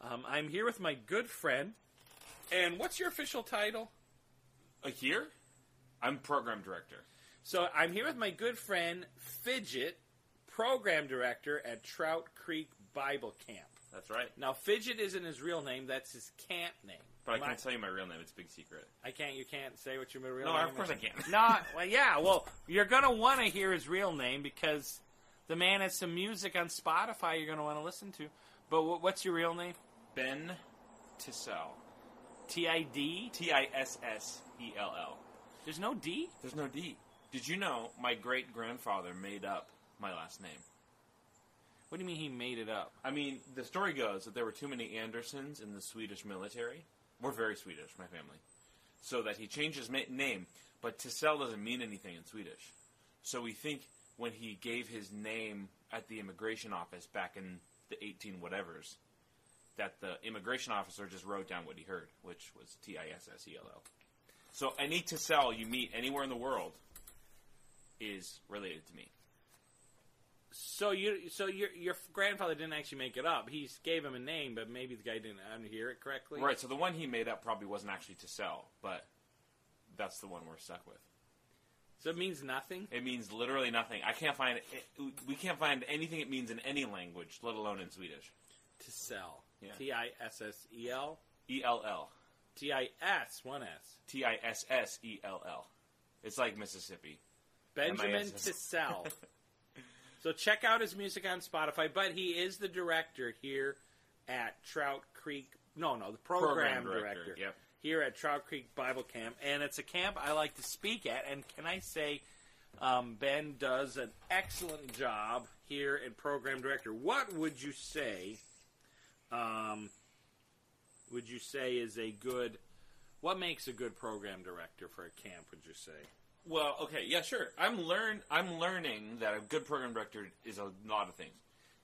Um, I'm here with my good friend, and what's your official title? Uh, here, I'm program director. So I'm here with my good friend Fidget, program director at Trout Creek Bible Camp. That's right. Now Fidget isn't his real name; that's his camp name. But I My- can't tell you my real name. It's a big secret. I can't. You can't say what your real No, name. of course is. I can. No, well, yeah. Well, you're gonna want to hear his real name because the man has some music on Spotify you're gonna want to listen to. But wh- what's your real name? Ben Tissell. T I D. T I S S E L L. There's no D. There's no D. Did you know my great grandfather made up my last name? What do you mean he made it up? I mean, the story goes that there were too many Andersons in the Swedish military. We're very Swedish, my family. So that he changed his ma- name, but Tissell doesn't mean anything in Swedish. So we think when he gave his name at the immigration office back in the 18 whatevers, that the immigration officer just wrote down what he heard, which was T I S S E L L. So any Tissell you meet anywhere in the world is related to me. So you, so your your grandfather didn't actually make it up. He gave him a name, but maybe the guy didn't hear it correctly. Right, so the one he made up probably wasn't actually to sell, but that's the one we're stuck with. So it means nothing. It means literally nothing. I can't find it, we can't find anything it means in any language, let alone in Swedish. To sell. Yeah. T I S S E L. E L L. T I S one S. T I S S E L L. It's like Mississippi. Benjamin. Tissell. so check out his music on Spotify. But he is the director here at Trout Creek. No, no, the program, Program director, director. yep. Here at Trout Creek Bible Camp, and it's a camp I like to speak at. And can I say, um, Ben does an excellent job here in program director. What would you say? Um, would you say is a good? What makes a good program director for a camp? Would you say? Well, okay, yeah, sure. I'm learn I'm learning that a good program director is a lot of things.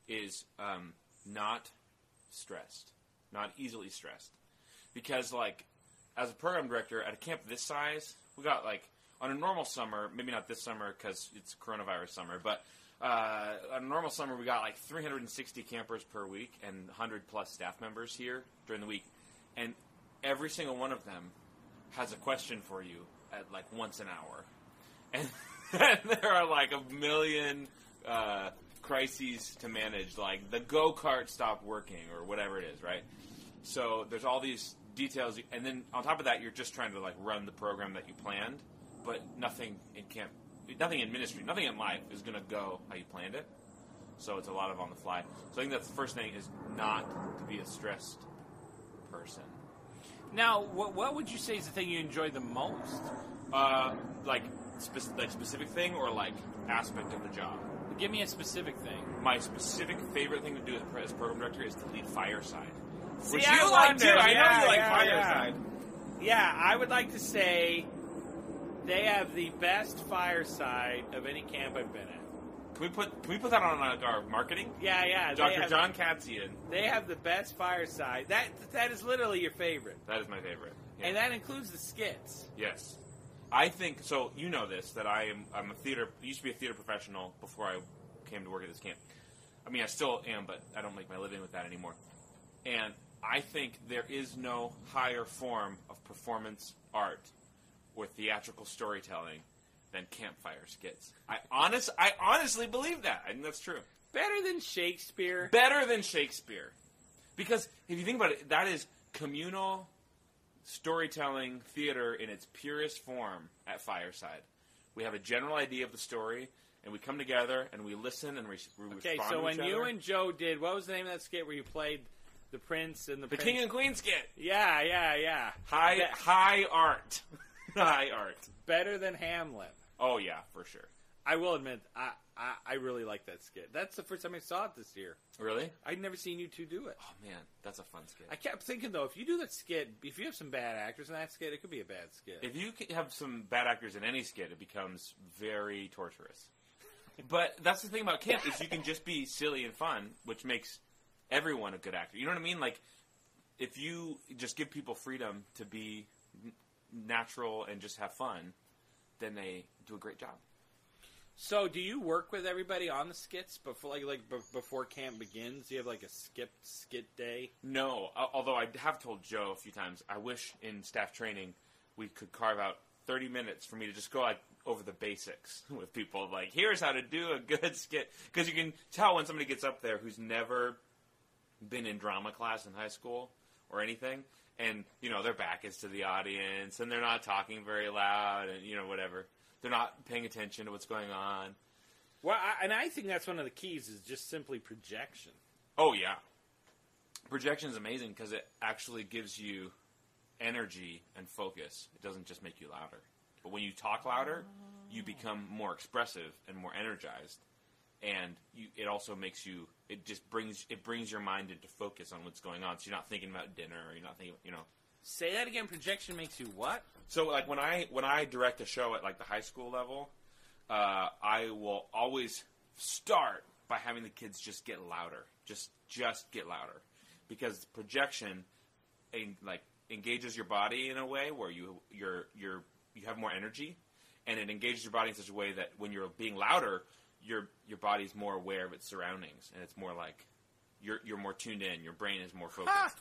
Is um, not stressed, not easily stressed, because like as a program director at a camp this size, we got like on a normal summer, maybe not this summer because it's coronavirus summer, but uh, on a normal summer we got like 360 campers per week and 100 plus staff members here during the week, and every single one of them has a question for you at like once an hour, and, there are like a million uh, crises to manage. Like the go kart stopped working or whatever it is, right? So there's all these details, and then on top of that, you're just trying to like run the program that you planned, but nothing in camp, nothing in ministry, nothing in life is going to go how you planned it. So it's a lot of on the fly. So I think that's the first thing is not to be a stressed person. Now, what, what would you say is the thing you enjoy the most? Uh, like spec- like specific thing or like aspect of the job. Give me a specific thing. My specific favorite thing to do as program director is to lead Fireside. See, Which I you like wonder. too. I know Yeah, you like yeah, Fireside. Yeah, I would like to say they have the best fireside of any camp I've been at. Can we put can we put that on uh, our marketing? Yeah, yeah. Dr. John Katzian. They have the best fireside. That that is literally your favorite, That is my favorite. Yeah. and that includes the skits. yes, I think so. You know this that I am. I'm a theater. Used to be a theater professional before I came to work at this camp. I mean, I still am, but I don't make my living with that anymore. And I think there is no higher form of performance art or theatrical storytelling than campfire skits. I honest, I honestly believe that. I think that's true. Better than Shakespeare. Better than Shakespeare, because if you think about it, that is communal storytelling theater in its purest form at Fireside. We have a general idea of the story, and we come together and we listen and we, we Okay, respond so to when you and Joe did, what was the name of that skit where you played the prince and the the prince? King and Queen skit, Yeah, yeah, yeah. high That- high art, high art. better than Hamlet. Oh yeah, for sure. I will admit, I, I I really like that skit. That's the first time I saw it this year. Really? I'd never seen you two do it. Oh man, that's a fun skit. I kept thinking though, if you do that skit, if you have some bad actors in that skit, it could be a bad skit. If you have some bad actors in any skit, it becomes very torturous. But that's the thing about camp is you can just be silly and fun, which makes everyone a good actor. You know what I mean? Like if you just give people freedom to be n- natural and just have fun, then they do a great job. So, do you work with everybody on the skits before, like, like b- before camp begins? Do you have like a skip skit day? No, al- although I have told Joe a few times, I wish in staff training we could carve out 30 minutes for me to just go like over the basics with people. Like, here's how to do a good skit. Because you can tell when somebody gets up there who's never been in drama class in high school or anything, and, you know, their back is to the audience, and they're not talking very loud, and, you know, whatever. They're not paying attention to what's going on. Well, I, and I think that's one of the keys is just simply projection. Oh yeah, projection is amazing because it actually gives you energy and focus. It doesn't just make you louder. But when you talk louder, you become more expressive and more energized, and you, it also makes you. It just brings it brings your mind into focus on what's going on. So you're not thinking about dinner, or you're not thinking, you know. Say that again. Projection makes you what? So like when I when I direct a show at like the high school level, uh, I will always start by having the kids just get louder, just just get louder, because projection, en- like engages your body in a way where you you're you're you have more energy, and it engages your body in such a way that when you're being louder, your your body's more aware of its surroundings, and it's more like you're you're more tuned in. Your brain is more focused. Ha!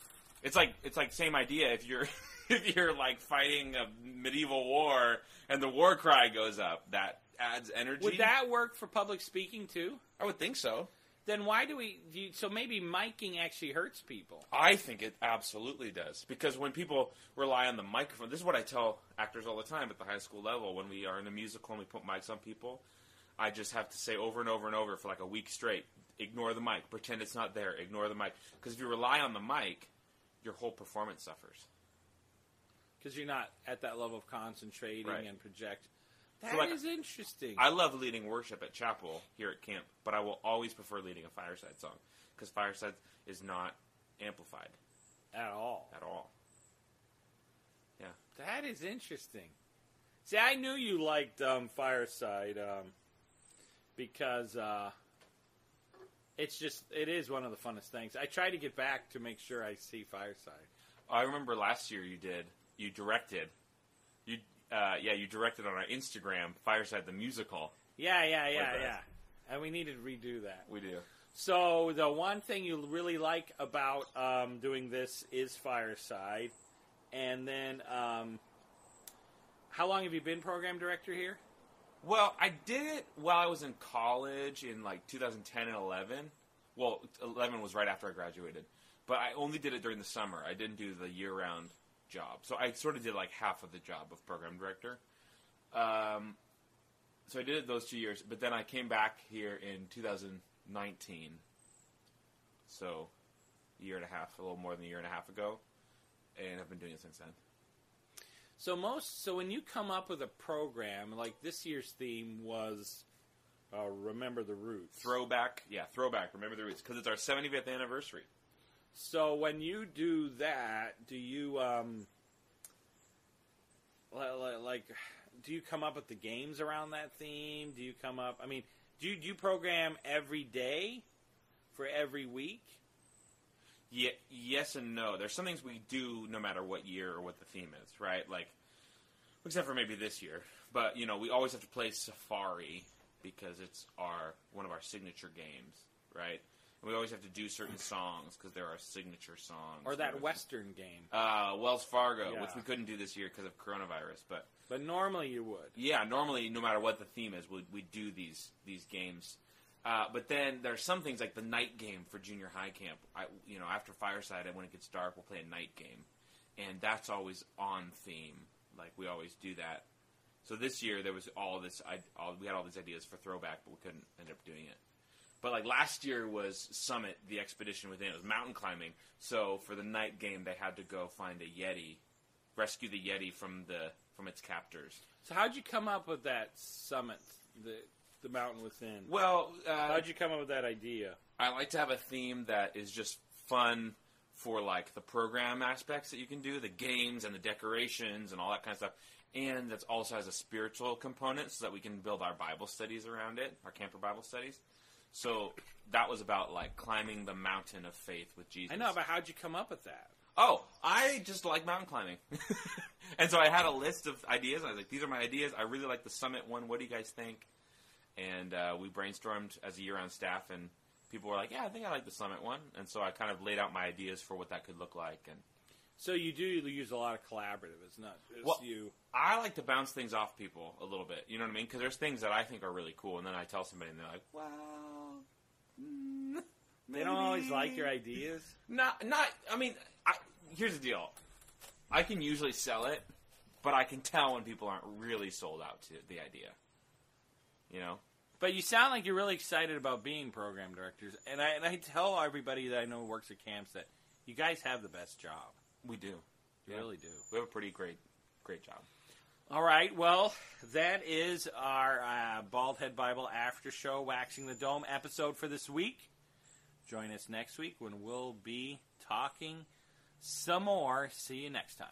It's like it's like same idea. If you're if you're like fighting a medieval war and the war cry goes up, that adds energy. Would that work for public speaking too? I would think so. Then why do we? Do you, so maybe miking actually hurts people. I think it absolutely does because when people rely on the microphone, this is what I tell actors all the time at the high school level. When we are in a musical and we put mics on people, I just have to say over and over and over for like a week straight: ignore the mic, pretend it's not there, ignore the mic. Because if you rely on the mic, your whole performance suffers. because you're not at that level of concentrating Right. and project. That is like, interesting. I love leading worship at chapel here at camp, but I will always prefer leading a fireside song because fireside is not amplified at all. at all. Yeah. That is interesting. See, I knew you liked um, Fireside um, because uh, it's just it is one of the funnest things. I try to get back to make sure I see Fireside. I remember last year you did. You directed. You uh, yeah, you directed on our Instagram Fireside the musical. Yeah, yeah, yeah, yeah. And we needed to redo that. We do. So the one thing you really like about um, doing this is Fireside, and then um, how long have you been program director here? Well, I did it while I was in college in like 2010 and 11. Well, 11 was right after I graduated, but I only did it during the summer. I didn't do the year-round job, so I sort of did like half of the job of program director. Um, so I did it those two years, but then I came back here in 2019. So, a year and a half, a little more than a year and a half ago, and I've been doing it since then. So most so when you come up with a program like this year's theme was uh, remember the roots. Throwback, yeah, throwback. Remember the roots because it's our 75th anniversary. So when you do that, do you um li- li- like do you come up with the games around that theme? Do you come up? I mean, do you, do you program every day for every week? Yeah, yes and no. There's some things we do no matter what year or what the theme is, right? Like, except for maybe this year. But you know, we always have to play Safari because it's our one of our signature games, right? And we always have to do certain songs because they're our signature songs. Or that Western game? uh, Wells Fargo, Yeah. which we couldn't do this year because of coronavirus. But But normally you would. yeah, normally no matter what the theme is, we we do these these games. Uh, but then there are some things like the night game for junior high camp. I, you know, after Fireside, and when it gets dark, we'll play a night game, and that's always on theme. Like we always do that. So this year there was all this. I, all, we had all these ideas for throwback, but we couldn't end up doing it. But like last year was Summit, the expedition within. It was mountain climbing. So for the night game, they had to go find a Yeti, rescue the Yeti from the from its captors. So how'd you come up with that summit, the the mountain within? Well, uh, How'd you come up with that idea? I like to have a theme that is just fun for like the program aspects that you can do, the games and the decorations and all that kind of stuff. And that also has a spiritual component so that we can build our Bible studies around it, our camper Bible studies. So that was about like climbing the mountain of faith with Jesus. I know, but how'd you come up with that? Oh, I just like mountain climbing. and so I had a list of ideas. And I was like, these are my ideas. I really like the summit one. What do you guys think? And uh, we brainstormed as a year round staff, and people were like, yeah, I think I like the summit one. And so I kind of laid out my ideas for what that could look like. And So you do use a lot of collaborative. It's not just Well, you. I like to bounce things off people a little bit. You know what I mean? Because there's things that I think are really cool, and then I tell somebody, and they're like, well. mm, They don't always like your ideas. Not, not. I mean, I, here's the deal. I can usually sell it, but I can tell when people aren't really sold out to the idea. You know, But you sound like you're really excited about being program directors, and I and I tell everybody that I know who works at camps that you guys have the best job. we do. You Yeah. really do. We have a pretty great, great job. All right, well, that is our uh, Bald Head Bible After Show Waxing the Dome episode for this week. Join us next week when we'll be talking some more. See you next time.